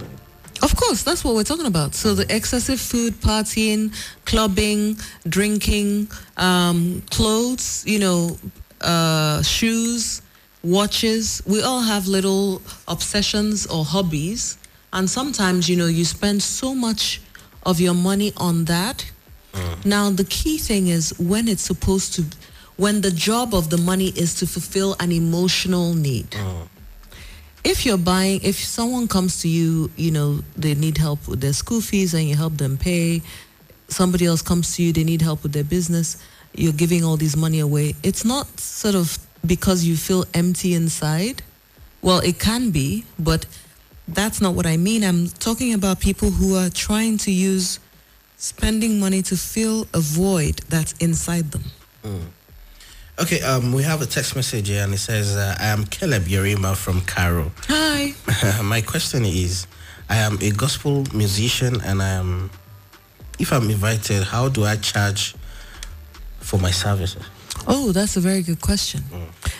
Of course, that's what we're talking about. So the excessive food, partying, clubbing, drinking, um, clothes, you know, uh, shoes, watches. We all have little obsessions or hobbies, and sometimes you know you spend so much of your money on that. Now the key thing is when it's supposed to, when the job of the money is to fulfill an emotional need if you're buying if someone comes to you you know they need help with their school fees and you help them pay somebody else comes to you they need help with their business you're giving all this money away it's not sort of because you feel empty inside. Well it can be but that's not what i mean. I'm talking about people who are trying to use spending money to fill a void that's inside them mm. Okay, um, we have a text message here and it says, uh, I am Caleb Yerima from Karu. hi My question is, I am a gospel musician and I am, if I'm invited, how do I charge for my services? Oh, that's a very good question.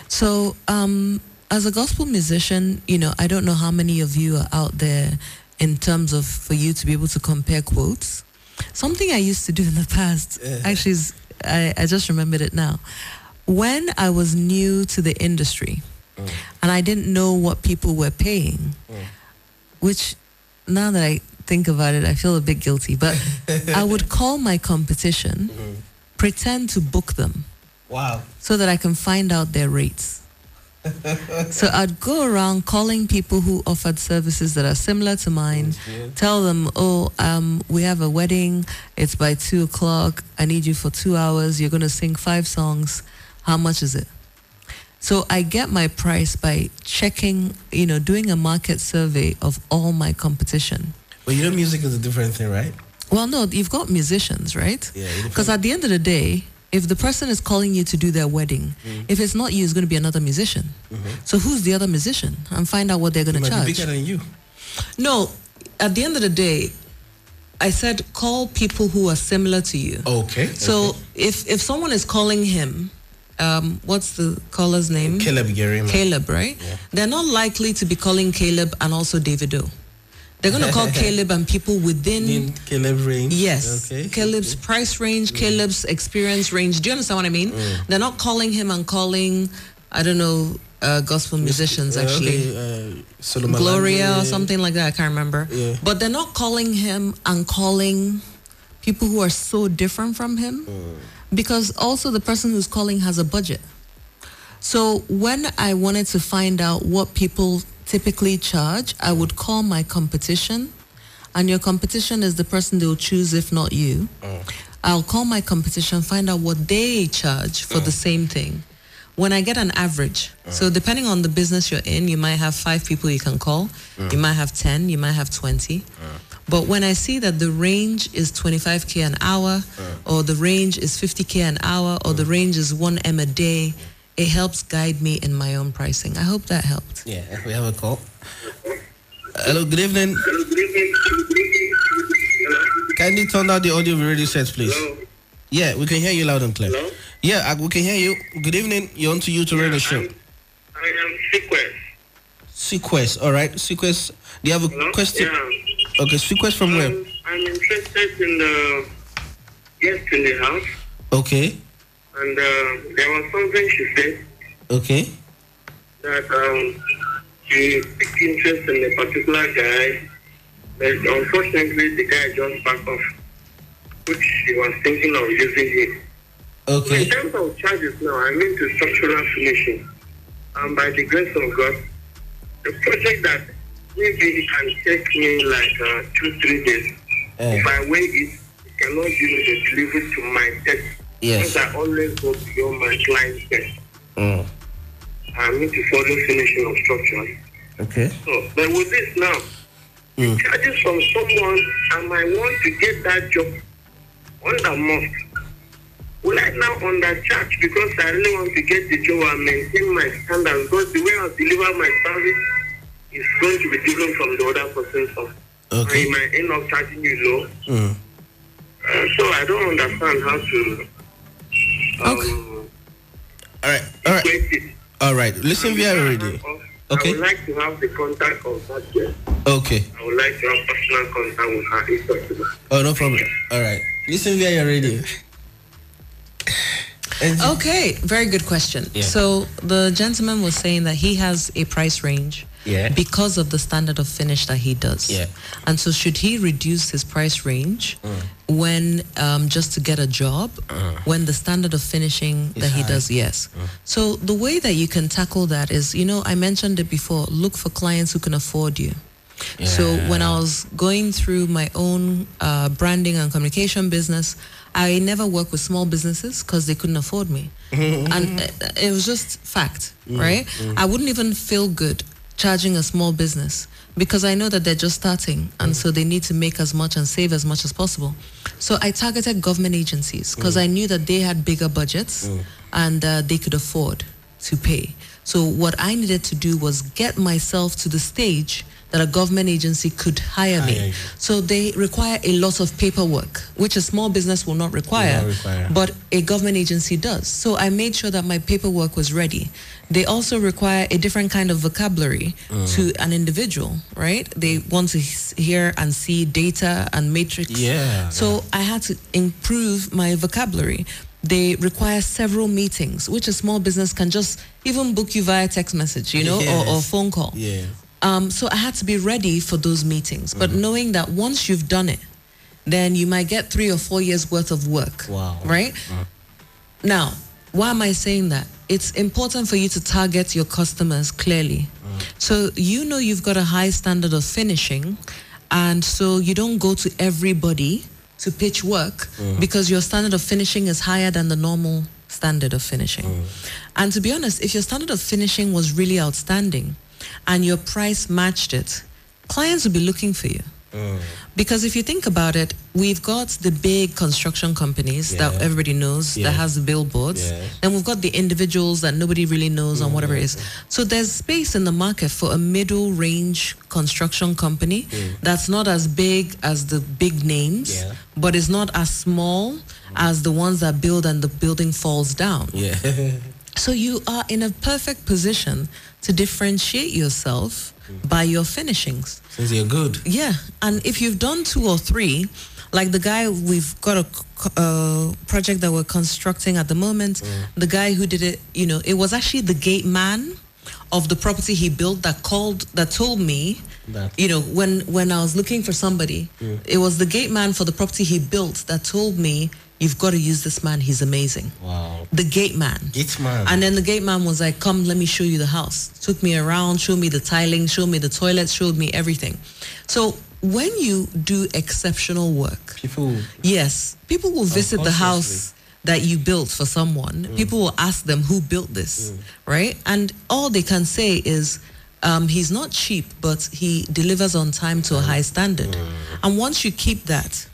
So, um, as a gospel musician, you know, I don't know how many of you are out there in terms of for you to be able to compare quotes. Something I used to do in the past, actually, is, I, I just remembered it now. When I was new to the industry mm. and I didn't know what people were paying, mm. which now that I think about it, I feel a bit guilty, but I would call my competition, mm-hmm. pretend to book them. Wow. so that I can find out their rates. so I'd go around calling people who offered services that are similar to mine, tell them, oh, um, we have a wedding, it's by two o'clock, I need you for two hours, you're going to sing five songs, how much is it? So I get my price by checking, you know, doing a market survey of all my competition. But you know, music is a different thing, right? Well, no, you've got musicians, right? Yeah, Because at the end of the day, if the person is calling you to do their wedding, Mm. if it's not you, it's going to be another musician. So who's the other musician? And find out what they're going to might be bigger than you. No, at the end of the day, I said call people who are similar to you. Okay. So if if someone is calling him, um, what's the caller's name? Caleb Yerima. Caleb, right? They're not likely to be calling Caleb and also Davido. They're going to call Caleb and people within In Caleb range. Yes. Okay. Caleb's price range, Caleb's experience range. Do you understand what I mean? They're not calling him and calling, I don't know, uh, gospel musicians Uh, actually. Okay, uh, Gloria or something like that. I can't remember. Yeah. But they're not calling him and calling people who are so different from him because also the person who's calling has a budget. So when I wanted to find out what people typically charge, I would call my competition, and your competition is the person they'll choose if not you. Oh. I'll call my competition, find out what they charge for the oh. same thing. When I get an average, oh. so depending on the business you're in, you might have five people you can call, you might have 10, you might have 20. But when I see that the range is 25K an hour, or the range is 50K an hour, or the range is 1M a day, it helps guide me in my own pricing. I hope that helped. Yeah, we have a call. Hello, good evening. Kindly turn down the audio of the radio sets, please. Hello. Yeah, we can hear you loud and clear. Hello? Yeah, uh, we can hear you. Good evening. You're on to Youth Arena show. I'm- I am Sequest. Sequest, all right. Sequest, do you have a Hello? question? Yeah. Okay, Sequest from where? Um, I'm interested in the guest in the house, Okay, and uh, there was something she said okay. that um, she took interest in a particular guy, but unfortunately the guy just backed off, which she was thinking of using him. Okay. In terms of charges now, I mean to structural finishing. And by the grace of God, the project that maybe it can take me like uh, two, three days. Eh. If I wait it, it cannot give me the delivery to my test Yes. Because I always go beyond my client's best. Mm. I need to follow finishing instructions. Okay. So, but with this now, Mm. charges from someone I want to get that job under must. Will I now undercharge because I really want to get the job and maintain my standards because the way I deliver my service is going to be different from the other person's one. Okay. I might end up charging you low. Mm. Uh, so I don't understand how to um, All right. All right. All right. Listen we are ready. Okay. I would like to have the contact of that girl. Okay. I would like to have personal contact with her if possible. Oh, no problem. All right. Listen via your radio. And- Okay, very good question. Yeah. So the gentleman was saying that he has a price range Yeah. because of the standard of finish that he does. Yeah. And so should he reduce his price range Mm. when um, just to get a job when the standard of finishing that he high. Mm. does, yes. So the way that you can tackle that is, you know, I mentioned it before, look for clients who can afford you. So when I was going through my own uh, branding and communication business, I never worked with small businesses because they couldn't afford me, and uh, it was just fact, right? I wouldn't even feel good charging a small business because I know that they're just starting, and so they need to make as much and save as much as possible. So I targeted government agencies because I knew that they had bigger budgets and uh, they could afford to pay. So what I needed to do was get myself to the stage that a government agency could hire me. So they require a lot of paperwork, which a small business will not require, not require. but a government agency does. So I made sure that my paperwork was ready. They also require a different kind of vocabulary Mm. to an individual, right? They want to hear and see data and matrix. Yeah, So I had to improve my vocabulary. They require several meetings, which a small business can just even book you via text message, you know, or, or phone call. Yeah. Um, so I had to be ready for those meetings, but Mm-hmm. knowing that once you've done it, then you might get three or four years worth of work. Wow. Right? Now, why am I saying that? It's important for you to target your customers clearly. So you know you've got a high standard of finishing, and so you don't go to everybody to pitch work because your standard of finishing is higher than the normal standard of finishing. And to be honest, if your standard of finishing was really outstanding and your price matched it, clients will be looking for you. Mm. Because if you think about it, we've got the big construction companies that everybody knows Yeah. that has the billboards. Yes. Then we've got the individuals that nobody really knows on whatever it is. Mm. So there's space in the market for a middle range construction company mm. that's not as big as the big names, Yeah. but is not as small as the ones that build and the building falls down. Yeah. So you are in a perfect position to differentiate yourself by your finishings. Since you're good. Yeah, and if you've done two or three, like the guy we've got a uh, project that we're constructing at the moment, the guy who did it, you know, it was actually the gate man of the property he built that called that told me That- you know when when I was looking for somebody, it was the gate man for the property he built that told me you've got to use this man. He's amazing. Wow. The gate man. Gate man. And then the gate man was like, "Come, let me show you the house." Took me around, showed me the tiling, showed me the toilets, showed me everything. So when you do exceptional work, People. yes, people will visit the house that you built for someone. Mm. People will ask them who built this, mm. right? And all they can say is. Um, he's not cheap, but he delivers on time to a mm. high standard. And once you keep that,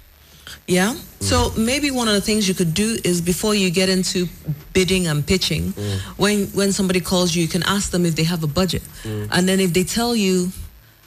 yeah. So maybe one of the things you could do is before you get into bidding and pitching, when when somebody calls you, you can ask them if they have a budget, and then if they tell you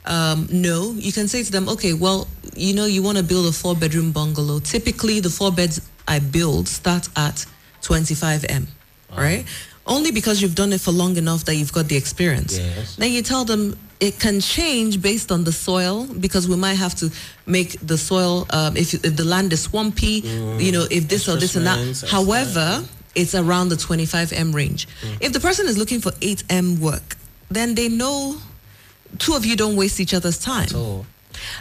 um, no, you can say to them, okay, well, you know, you want to build a four bedroom bungalow. Typically, the four beds I build start at 25 m, right? Only because you've done it for long enough that you've got the experience. Yes. Then you tell them it can change based on the soil because we might have to make the soil um, if if the land is swampy, you mm. know, if this or this and that. However, it's around the 25 m range. Mm. If the person is looking for 8 m work, then they know two of you don't waste each other's time. So,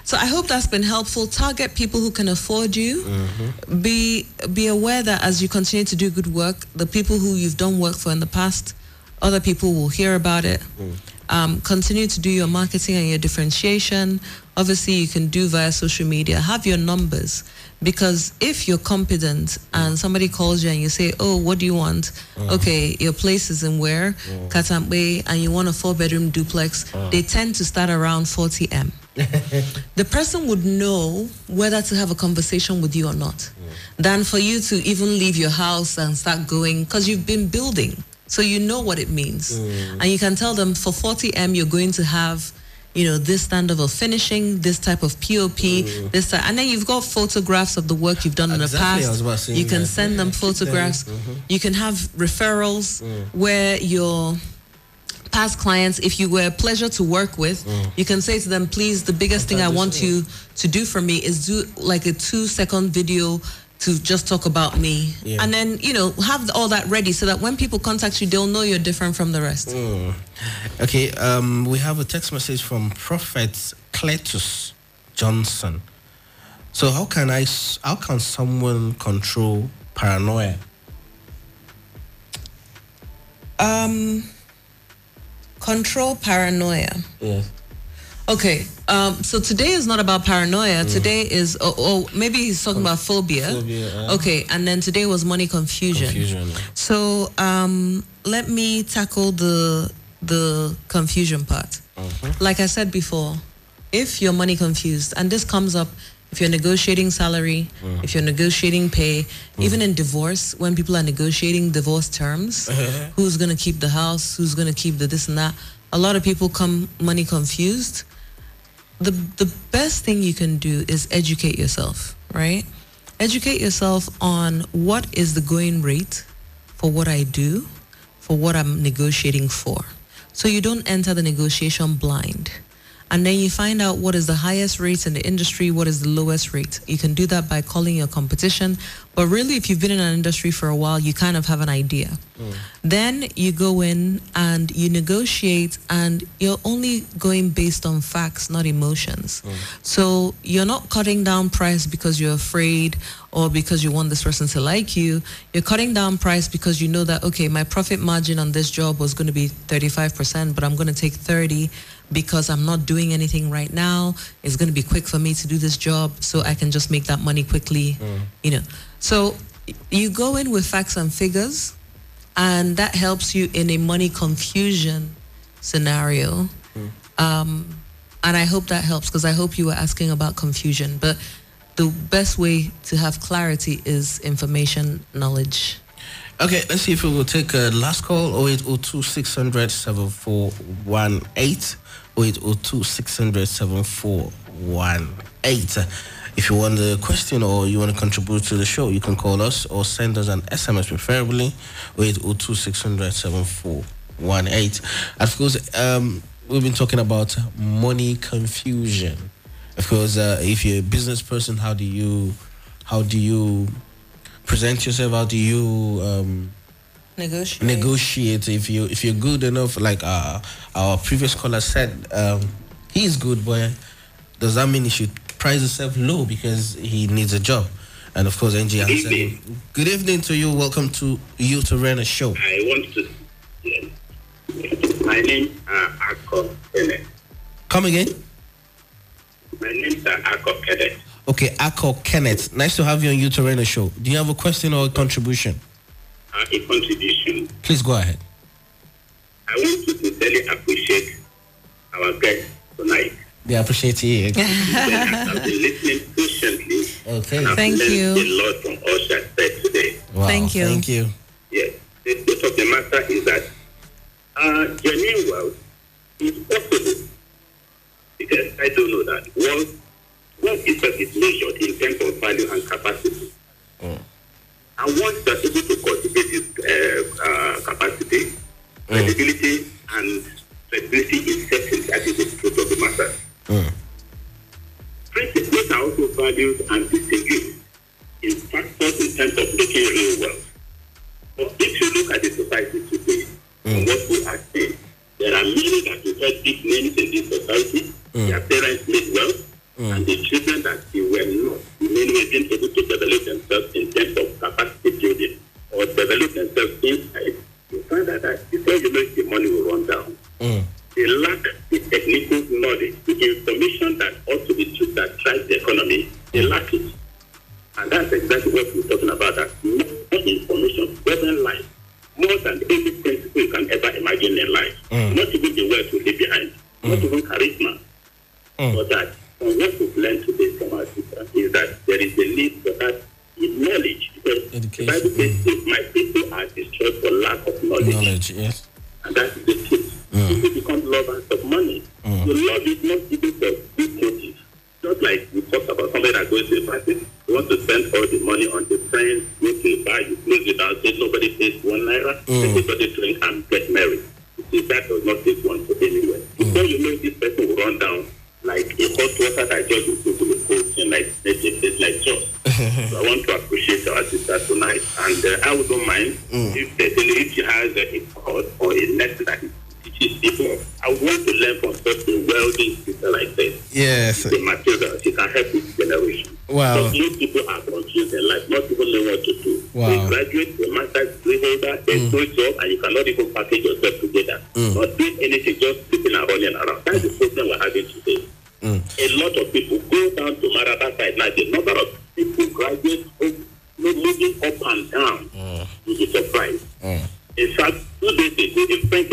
So I hope that's been helpful. Target people who can afford you. Mm-hmm. Be be aware that as you continue to do good work, the people who you've done work for in the past, other people will hear about it. Mm. Um, continue to do your marketing and your differentiation. Obviously, you can do via social media. Have your numbers because if you're competent and somebody calls you and you say, "Oh, what do you want?" Uh-huh. Okay, your place is in where uh-huh. Katampe, and you want a four-bedroom duplex. Uh-huh. They tend to start around 40 m. the person would know whether to have a conversation with you or not than for you to even leave your house and start going because you've been building so you know what it means. Mm. And you can tell them for 40m you're going to have you know this standard of finishing this type of pop mm. this type, and then you've got photographs of the work you've done in the past. was about to say you can that. send them photographs. Mm-hmm. you can have referrals mm. where your past clients, if you were a pleasure to work with, you can say to them, please, the biggest thing I want you. to do for me is do like a two second video to just talk about me. Yeah. And then, you know, have all that ready so that when people contact you, they'll know you're different from the rest. Okay, um, we have a text message from Prophet Cletus Johnson. So how can i How can someone control paranoia? Um, control paranoia. Yes. Okay, um, so today is not about paranoia. Mm. Today is, oh, oh, maybe he's talking about phobia. phobia, okay, and then today was money confusion. Confusion. So um, let me tackle the the confusion part. Mm-hmm. Like I said before, if you're money confused, and this comes up if you're negotiating salary, mm. if you're negotiating pay, mm. even in divorce, when people are negotiating divorce terms, uh-huh. who's gonna keep the house, who's gonna keep the this and that, a lot of people come money confused. The the best thing you can do is educate yourself, right? Educate yourself on what is the going rate for what I do, for what I'm negotiating for. So you don't enter the negotiation blind. And then you find out what is the highest rate in the industry, what is the lowest rate. You can do that by calling your competition. But really, if you've been in an industry for a while, you kind of have an idea. Mm. Then you go in and you negotiate, and you're only going based on facts, not emotions. Mm. So you're not cutting down price because you're afraid or because you want this person to like you. You're cutting down price because you know that, okay, my profit margin on this job was going to be 35%, but I'm going to take 30 because I'm not doing anything right now. It's going to be quick for me to do this job so I can just make that money quickly, you know. So you go in with facts and figures and that helps you in a money confusion scenario. Um, and I hope that helps because I hope you were asking about confusion. But the best way to have clarity is information knowledge. Okay, let's see if we will take a last call 0802 600 7418. 0802 600 7418. If you want a question or you want to contribute to the show, you can call us or send us an SMS preferably 0802 600 7418. Of course, um, we've been talking about money confusion. Of course, uh, if you're a business person, how do you how do you present yourself? How do you um, Negotiate. negotiate? If you if you're good enough, like uh, our previous caller said, um, he's good, but does that mean he should price himself low because he needs a job? And of course, Angie answered him. Good evening to you. Welcome to Youth Arena Show. I want to. Yes. My name is Akko Kenneth. Come again. My name is Akko Kenneth. Okay, Akko Kenneth. Nice to have you on Youth Arena Show. Do you have a question or a contribution? Uh, a contribution. Please go ahead. I want to sincerely appreciate our guest tonight. They appreciate you. I've been listening patiently. Okay. and I've Thank you. a lot from all she said today. Wow, Thank you. Thank you. Yes. The truth of the matter is that uh, genuine wealth is possible. Because I don't know that. Wealth, wealth itself is measured in terms of value and capacity. And once you are able to cultivate this uh, uh, capacity, credibility and credibility is certain. That is the truth of the matter. Principles are also valued and distinguished in factors in terms of making real wealth. But if you look at the society today, and what we are saying, there are many that we call big names in this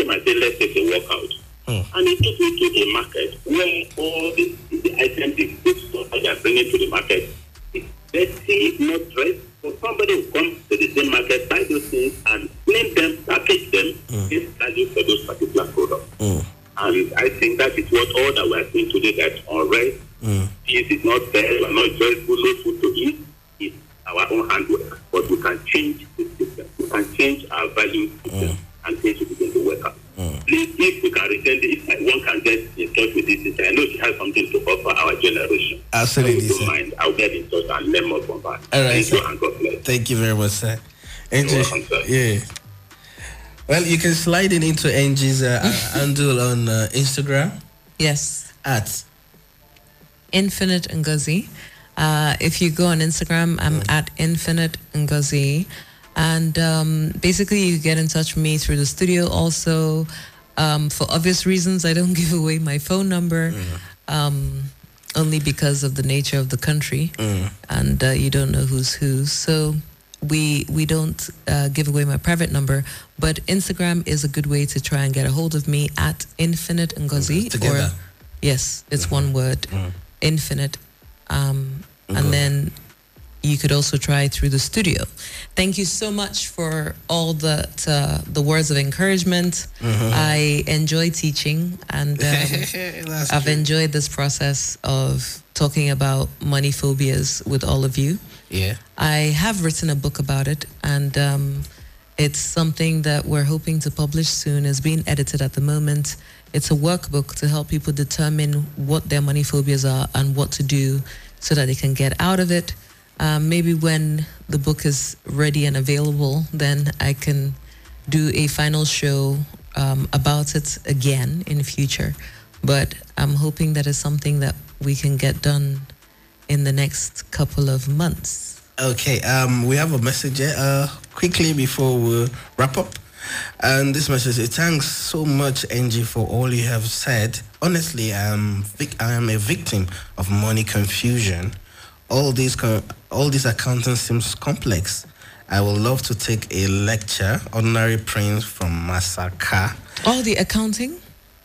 came hmm. and said, let's take a walkout. And he took me to the market where all the, the items, the food stuff that they are bringing to the market, it's dirty, not dressed. For somebody who comes to the same market, buy those things and clean them, package them, get value for those particular products. And I think that is what all that we are seeing today, that unrest, peace is not there, we are not joyful, no food to eat. It's our own handwork. But we can change the system. We can change our value system and things will begin to work out. Please, if we can return this, if one can get in touch with this sister, I know she has something to offer our generation. Absolutely, If you sir. don't mind, I'll get in touch and learn more from her. All right, Thank sir. you and God. Thank you very much, sir. Angie, welcome, sir. yeah. Well, you can slide in into Angie's uh, handle on uh, Instagram Yes. at Infinite Ngozi. Uh, if you go on Instagram, I'm at Infinite Ngozi. And um, basically, you get in touch with me through the studio. Also, um, for obvious reasons, I don't give away my phone number, um, only because of the nature of the country, and uh, you don't know who's who. So we we don't uh, give away my private number, but Instagram is a good way to try and get a hold of me at Infinite Ngozi. Together. Or, yes, it's one word, Infinite. Um, and then you could also try through the studio. Thank you so much for all the uh, the words of encouragement. I enjoy teaching, and um, I've true. enjoyed this process of talking about money phobias with all of you. Yeah. I have written a book about it, and um, it's something that we're hoping to publish soon. It's being edited at the moment. It's a workbook to help people determine what their money phobias are and what to do so that they can get out of it. Um, maybe when the book is ready and available, then I can do a final show um, about it again in the future. But I'm hoping that is something that we can get done in the next couple of months. Okay, um, we have a message uh, quickly before we wrap up. And this message is thanks so much, Angie, for all you have said. Honestly, I'm vic- I am a victim of money confusion. All these co- all this accounting seems complex. I would love to take a lecture, ordinary prince from Masaka. All the accounting?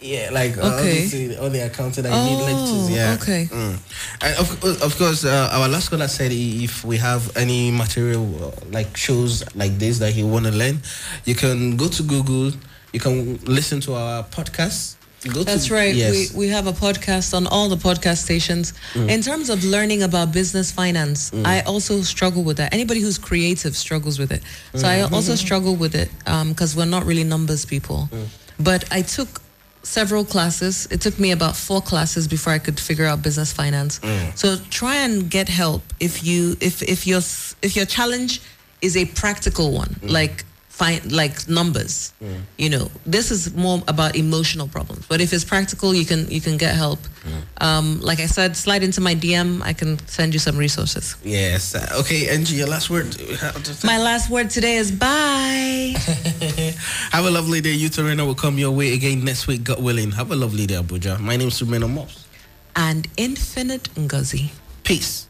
Yeah, like uh, Okay. obviously all the accounting I need Oh, lectures. Yeah. okay. Mm. And of, of course, uh, our last caller said if we have any material uh, like shows like this that you want to learn, you can go to Google. You can listen to our podcast. Go That's to, right. Yes. We, we have a podcast on all the podcast stations. Mm. In terms of learning about business finance, mm. I also struggle with that. Anybody who's creative struggles with it. So I mm. also struggle with it um, because we're not really numbers people. But I took several classes. It took me about four classes before I could figure out business finance. So try and get help if you if if your if your challenge is a practical one, like find like numbers. You know, this is more about emotional problems. But if it's practical, you can you can get help. Um, like I said, slide into my DM. I can send you some resources. yes. Okay, Angie, your last word. How to say- My last word today is bye. Have a lovely day. Youth Arena will come your way again next week, God willing. Have a lovely day, Abuja. My name is Sumeno Mops. and infinite Ngozi. Peace.